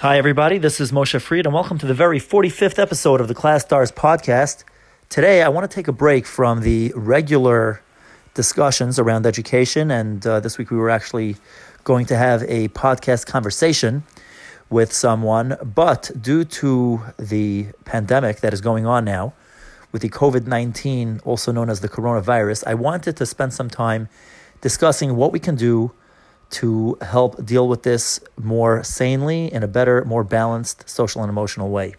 Hi, everybody. This is Moshe Fried, and welcome to the very 45th episode of the ClasStars podcast. Today, I want to take a break from the regular discussions around education, and uh, this week we were actually going to have a podcast conversation with someone, but due to the pandemic that is going on now, with the COVID 19, also known as the coronavirus, I wanted to spend some time discussing what we can do to help deal with this more sanely in a better, more balanced social and emotional way.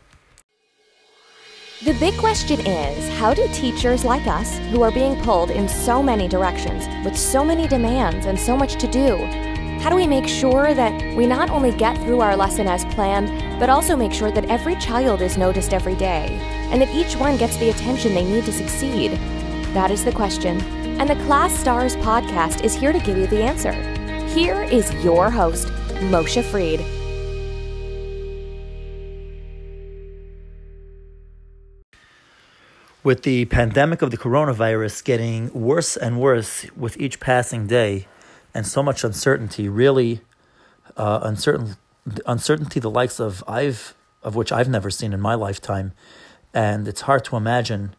The big question is how do teachers like us, who are being pulled in so many directions, with so many demands and so much to do, how do we make sure that we not only get through our lesson as planned, but also make sure that every child is noticed every day, and that each one gets the attention they need to succeed? That is the question, and the ClasStars podcast is here to give you the answer. Here is your host, Moshe Fried. With the pandemic of the coronavirus getting worse and worse with each passing day, and so much uncertainty, really uh, uncertain uncertainty the likes of I've of which I've never seen in my lifetime, and it's hard to imagine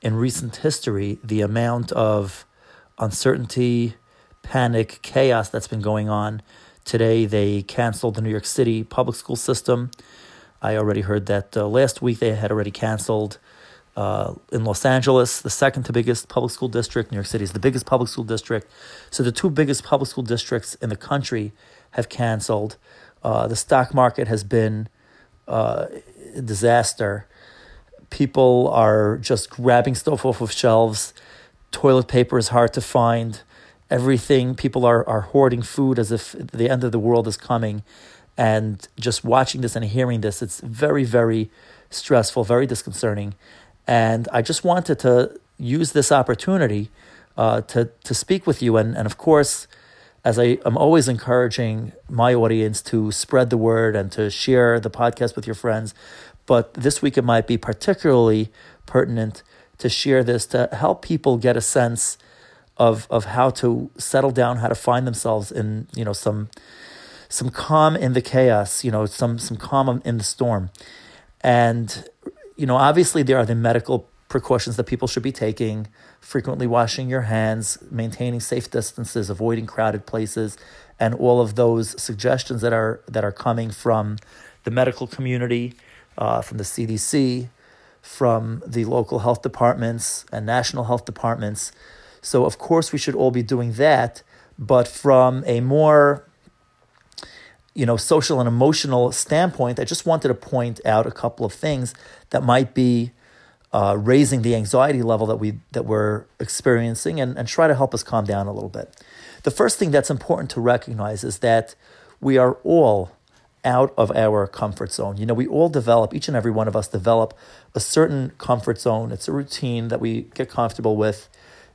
in recent history the amount of uncertainty, panic, chaos that's been going on. Today, they canceled the New York City public school system. I already heard that uh, last week they had already canceled uh, in Los Angeles, the second to biggest public school district. New York City is the biggest public school district. So the two biggest public school districts in the country have canceled. Uh, the stock market has been uh, a disaster. People are just grabbing stuff off of shelves. Toilet paper is hard to find everything. People are, are hoarding food as if the end of the world is coming. And just watching this and hearing this, it's very, very stressful, very disconcerting. And I just wanted to use this opportunity uh, to, to speak with you. And, and of course, as I am always encouraging my audience to spread the word and to share the podcast with your friends. But this week it might be particularly pertinent to share this to help people get a sense of of how to settle down, how to find themselves in you know some some calm in the chaos, you know some some calm in the storm, and you know obviously there are the medical precautions that people should be taking frequently washing your hands maintaining safe distances avoiding crowded places and all of those suggestions that are that are coming from the medical community uh, from the cdc from the local health departments and national health departments so, of course, we should all be doing that, but from a more you know, social and emotional standpoint, I just wanted to point out a couple of things that might be uh, raising the anxiety level that we that we're experiencing, and, and try to help us calm down a little bit. The first thing that's important to recognize is that we are all out of our comfort zone. You know, we all develop, each and every one of us develop a certain comfort zone. It's a routine that we get comfortable with.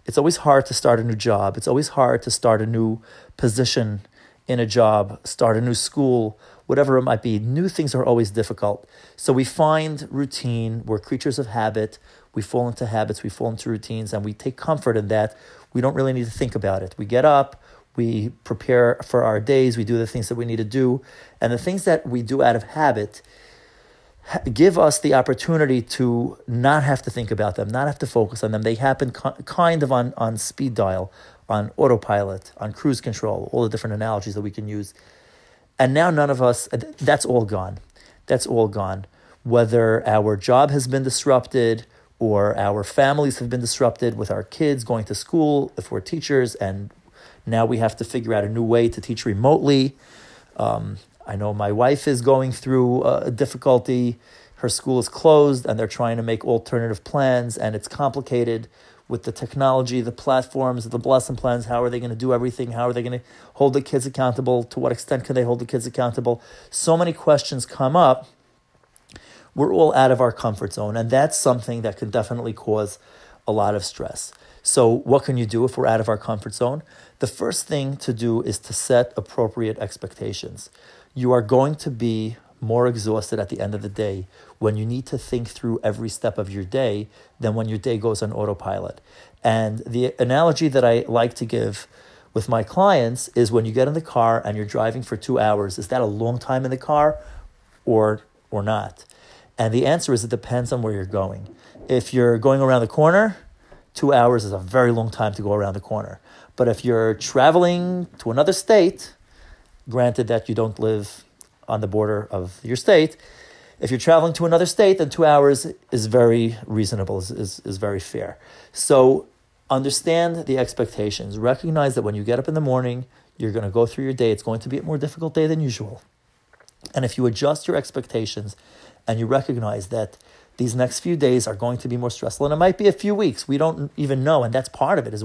It's always hard to start a new job. It's always hard to start a new position in a job, start a new school, whatever it might be. New things are always difficult. So we find routine. We're creatures of habit. We fall into habits, we fall into routines, and we take comfort in that. We don't really need to think about it. We get up, we prepare for our days, we do the things that we need to do. And the things that we do out of habit give us the opportunity to not have to think about them, not have to focus on them. They happen kind of on, on speed dial, on autopilot, on cruise control, all the different analogies that we can use. And now none of us, that's all gone. That's all gone. Whether our job has been disrupted or our families have been disrupted with our kids going to school, if we're teachers, and now we have to figure out a new way to teach remotely. Um, I know my wife is going through a difficulty. Her school is closed and they're trying to make alternative plans, and it's complicated with the technology, the platforms, the lesson plans. How are they going to do everything? How are they going to hold the kids accountable? To what extent can they hold the kids accountable? So many questions come up. We're all out of our comfort zone, and that's something that can definitely cause a lot of stress. So, what can you do if we're out of our comfort zone? The first thing to do is to set appropriate expectations you are going to be more exhausted at the end of the day when you need to think through every step of your day than when your day goes on autopilot. And the analogy that I like to give with my clients is when you get in the car and you're driving for two hours, is that a long time in the car? or or not? And the answer is it depends on where you're going. If you're going around the corner, two hours is a very long time to go around the corner. But if you're traveling to another state, granted that you don't live on the border of your state, if you're traveling to another state, then two hours is very reasonable, is, is, is very fair. So understand the expectations. Recognize that when you get up in the morning, you're going to go through your day. It's going to be a more difficult day than usual. And if you adjust your expectations and you recognize that these next few days are going to be more stressful, and it might be a few weeks, we don't even know, and that's part of it, is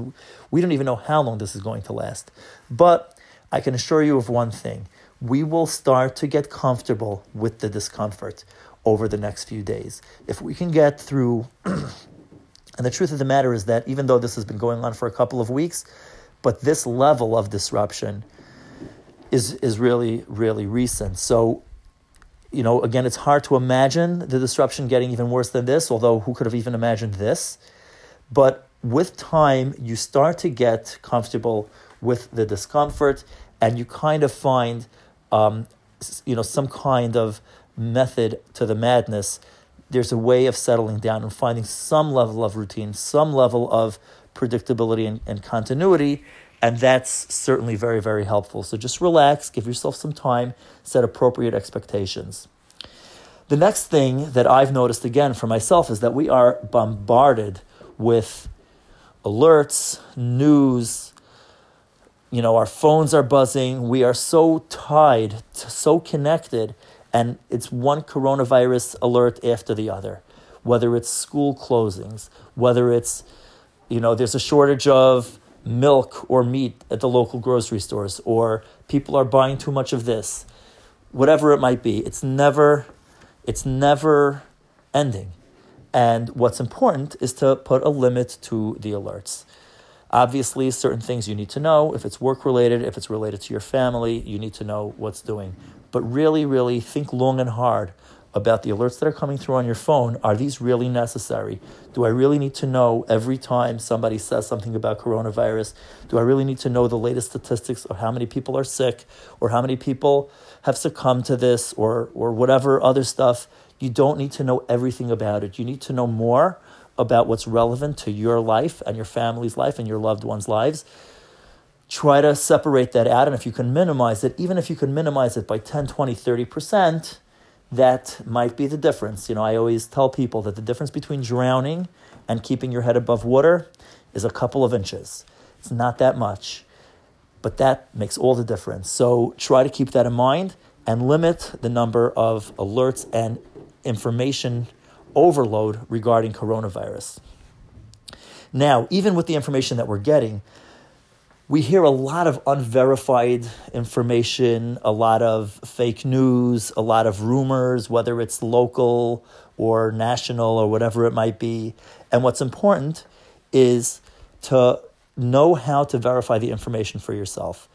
we don't even know how long this is going to last. But I can assure you of one thing we will start to get comfortable with the discomfort over the next few days. If we can get through, and the truth of the matter is that even though this has been going on for a couple of weeks, but this level of disruption is, is really, really recent. So, you know, again, it's hard to imagine the disruption getting even worse than this, although who could have even imagined this? But with time, you start to get comfortable with the discomfort and you kind of find um, you know, some kind of method to the madness, there's a way of settling down and finding some level of routine, some level of predictability and, and continuity. And that's certainly very, very helpful. So just relax, give yourself some time, set appropriate expectations. The next thing that I've noticed again for myself is that we are bombarded with alerts, news, you know, our phones are buzzing. We are so tied, so connected, and it's one coronavirus alert after the other. Whether it's school closings, whether it's, you know, there's a shortage of milk or meat at the local grocery stores, or people are buying too much of this, whatever it might be. It's never, it's never ending. And what's important is to put a limit to the alerts. Obviously, certain things you need to know. If it's work related, if it's related to your family, you need to know what's doing. But really, really think long and hard about the alerts that are coming through on your phone. Are these really necessary? Do I really need to know every time somebody says something about coronavirus? Do I really need to know the latest statistics of how many people are sick or how many people have succumbed to this or, or whatever other stuff? You don't need to know everything about it. You need to know more about what's relevant to your life and your family's life and your loved ones' lives. Try to separate that out. And if you can minimize it, even if you can minimize it by 10, 20, 30%, that might be the difference. You know, I always tell people that the difference between drowning and keeping your head above water is a couple of inches. It's not that much, but that makes all the difference. So try to keep that in mind and limit the number of alerts and information overload regarding coronavirus. Now, even with the information that we're getting, we hear a lot of unverified information, a lot of fake news, a lot of rumors, whether it's local or national or whatever it might be. And what's important is to know how to verify the information for yourself.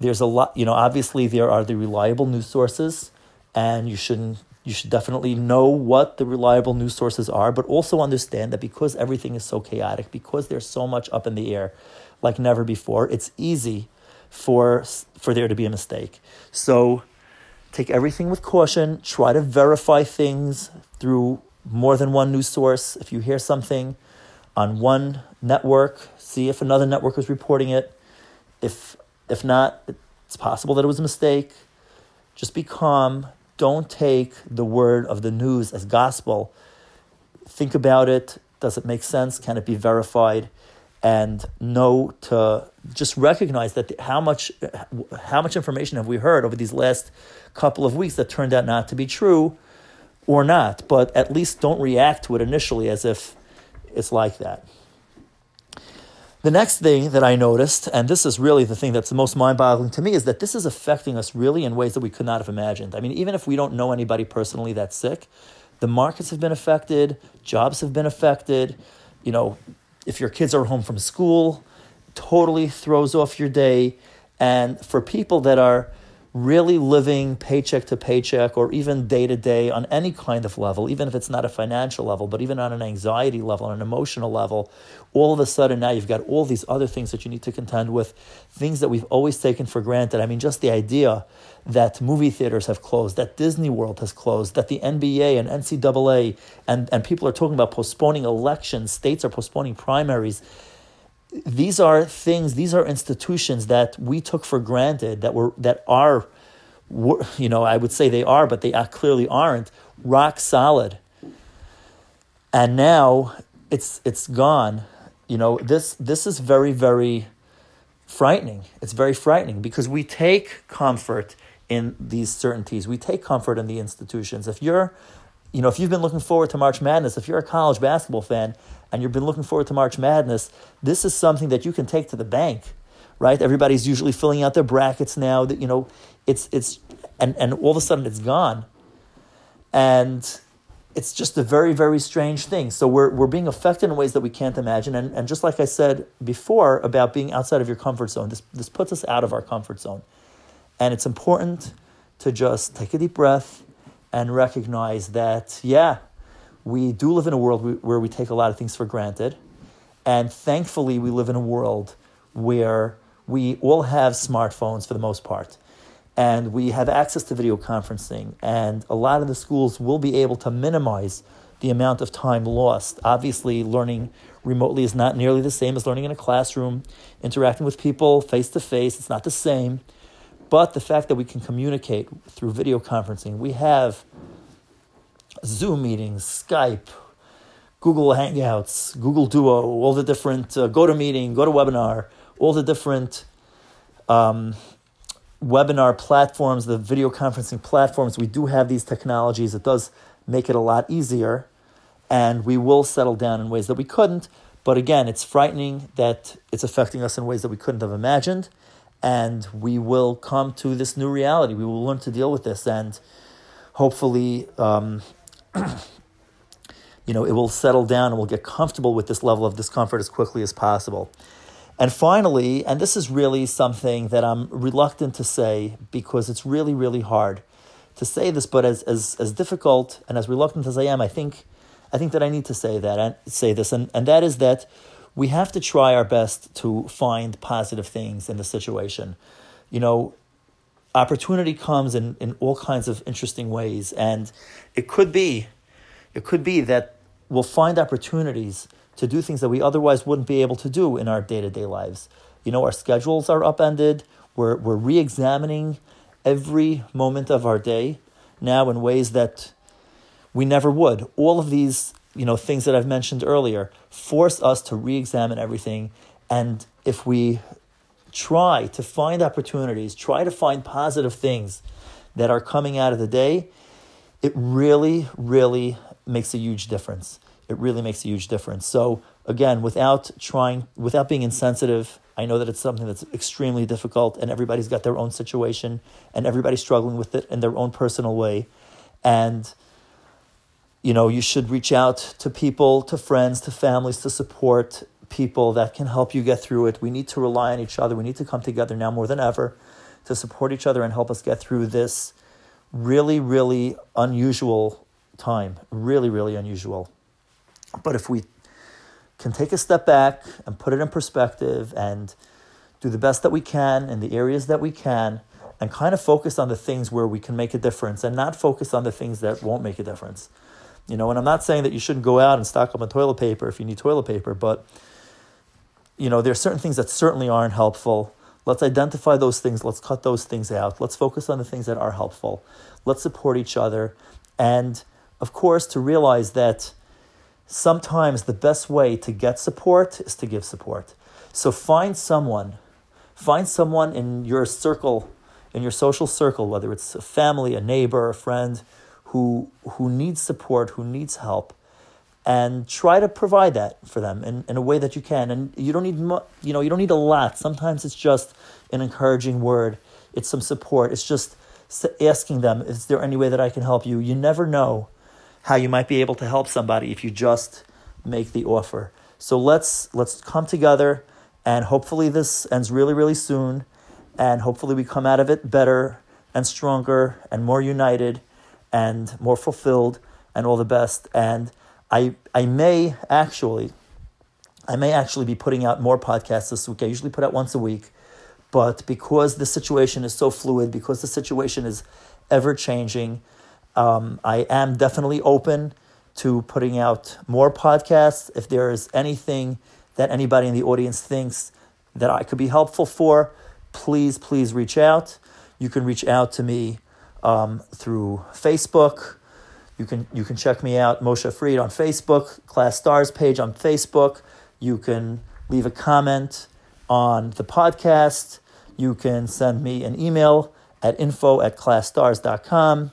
There's a lot, you know, obviously there are the reliable news sources, and you shouldn't you should definitely know what the reliable news sources are, but also understand that because everything is so chaotic, because there's so much up in the air like never before, it's easy for, for there to be a mistake. So take everything with caution, try to verify things through more than one news source. If you hear something on one network, see if another network is reporting it. If if not, it's possible that it was a mistake. Just be calm, don't take the word of the news as gospel. Think about it. Does it make sense? Can it be verified? And know to just recognize that how much how much information have we heard over these last couple of weeks that turned out not to be true or not, but at least don't react to it initially as if it's like that. The next thing that I noticed, and this is really the thing that's the most mind boggling to me, is that this is affecting us really in ways that we could not have imagined. I mean, even if we don't know anybody personally that's sick, the markets have been affected, jobs have been affected. You know, if your kids are home from school, totally throws off your day. And for people that are really living paycheck to paycheck or even day to day on any kind of level, even if it's not a financial level, but even on an anxiety level, on an emotional level, all of a sudden now you've got all these other things that you need to contend with, things that we've always taken for granted. I mean, just the idea that movie theaters have closed, that Disney World has closed, that the NBA and NCAA and, and people are talking about postponing elections, states are postponing primaries these are things these are institutions that we took for granted that were that are you know i would say they are but they clearly aren't rock solid. And now it's it's gone. You know this this is very very frightening. It's very frightening because we take comfort in these certainties. We take comfort in the institutions. If you're you know if you've been looking forward to march madness if you're a college basketball fan and you've been looking forward to March Madness, this is something that you can take to the bank, right? Everybody's usually filling out their brackets now. That you know, it's it's and and all of a sudden it's gone, and it's just a very very strange thing. So we're we're being affected in ways that we can't imagine, and and just like I said before about being outside of your comfort zone, this this puts us out of our comfort zone, and it's important to just take a deep breath and recognize that yeah we do live in a world where we take a lot of things for granted. And thankfully, we live in a world where we all have smartphones for the most part. And we have access to video conferencing. And a lot of the schools will be able to minimize the amount of time lost. Obviously, learning remotely is not nearly the same as learning in a classroom, interacting with people face to face, it's not the same. But the fact that we can communicate through video conferencing, we have Zoom meetings, Skype, Google Hangouts, Google Duo, all the different uh, GoToMeeting, GoToWebinar, all the different um, webinar platforms, the video conferencing platforms. We do have these technologies. It does make it a lot easier, and we will settle down in ways that we couldn't. But again, it's frightening that it's affecting us in ways that we couldn't have imagined, and we will come to this new reality. We will learn to deal with this, and hopefully, um, you know, it will settle down and we'll get comfortable with this level of discomfort as quickly as possible. And finally, and this is really something that I'm reluctant to say because it's really, really hard to say this, but as, as, as difficult and as reluctant as I am, I think, I think that I need to say that and say this, and, and that is that we have to try our best to find positive things in the situation. You know, opportunity comes in, in all kinds of interesting ways. And it could be, it could be that we'll find opportunities to do things that we otherwise wouldn't be able to do in our day to day lives. You know, our schedules are upended. We're, we're re examining every moment of our day now in ways that we never would. All of these, you know, things that I've mentioned earlier force us to re examine everything. And if we try to find opportunities, try to find positive things that are coming out of the day, it really, really makes a huge difference. It really makes a huge difference. So, again, without trying, without being insensitive, I know that it's something that's extremely difficult and everybody's got their own situation and everybody's struggling with it in their own personal way. And, you know, you should reach out to people, to friends, to families to support people that can help you get through it. We need to rely on each other. We need to come together now more than ever to support each other and help us get through this really, really unusual time. Really, really unusual. But if we can take a step back and put it in perspective and do the best that we can in the areas that we can and kind of focus on the things where we can make a difference and not focus on the things that won't make a difference. You know, and I'm not saying that you shouldn't go out and stock up on toilet paper if you need toilet paper, but you know, there are certain things that certainly aren't helpful. Let's identify those things. Let's cut those things out. Let's focus on the things that are helpful. Let's support each other. And of course, to realize that sometimes the best way to get support is to give support. So find someone, find someone in your circle, in your social circle, whether it's a family, a neighbor, a friend, who, who needs support, who needs help and try to provide that for them in, in a way that you can. And you don't need, you know, you don't need a lot. Sometimes it's just an encouraging word. It's some support. It's just asking them, is there any way that I can help you? You never know how you might be able to help somebody if you just make the offer. So let's let's come together and hopefully this ends really really soon and hopefully we come out of it better and stronger and more united and more fulfilled and all the best. And I I may actually I may actually be putting out more podcasts this week. I usually put out once a week, but because the situation is so fluid, because the situation is ever changing, um, I am definitely open to putting out more podcasts. If there is anything that anybody in the audience thinks that I could be helpful for, please, please reach out. You can reach out to me um, through Facebook. You can you can check me out, Moshe Fried on Facebook, ClasStars page on Facebook. You can leave a comment on the podcast. You can send me an email at info at classstars.com.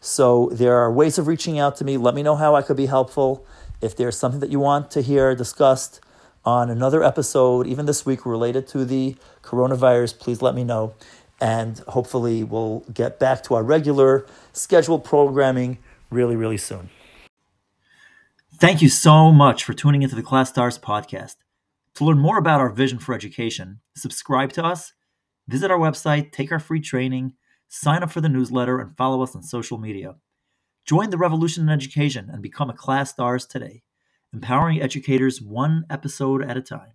So there are ways of reaching out to me. Let me know how I could be helpful. If there's something that you want to hear discussed on another episode, even this week related to the coronavirus, please let me know. And hopefully, we'll get back to our regular scheduled programming really, really soon. Thank you so much for tuning into the ClasStars podcast. To learn more about our vision for education, subscribe to us, visit our website, take our free training, sign up for the newsletter, and follow us on social media. Join the revolution in education and become a ClasStars today, empowering educators one episode at a time.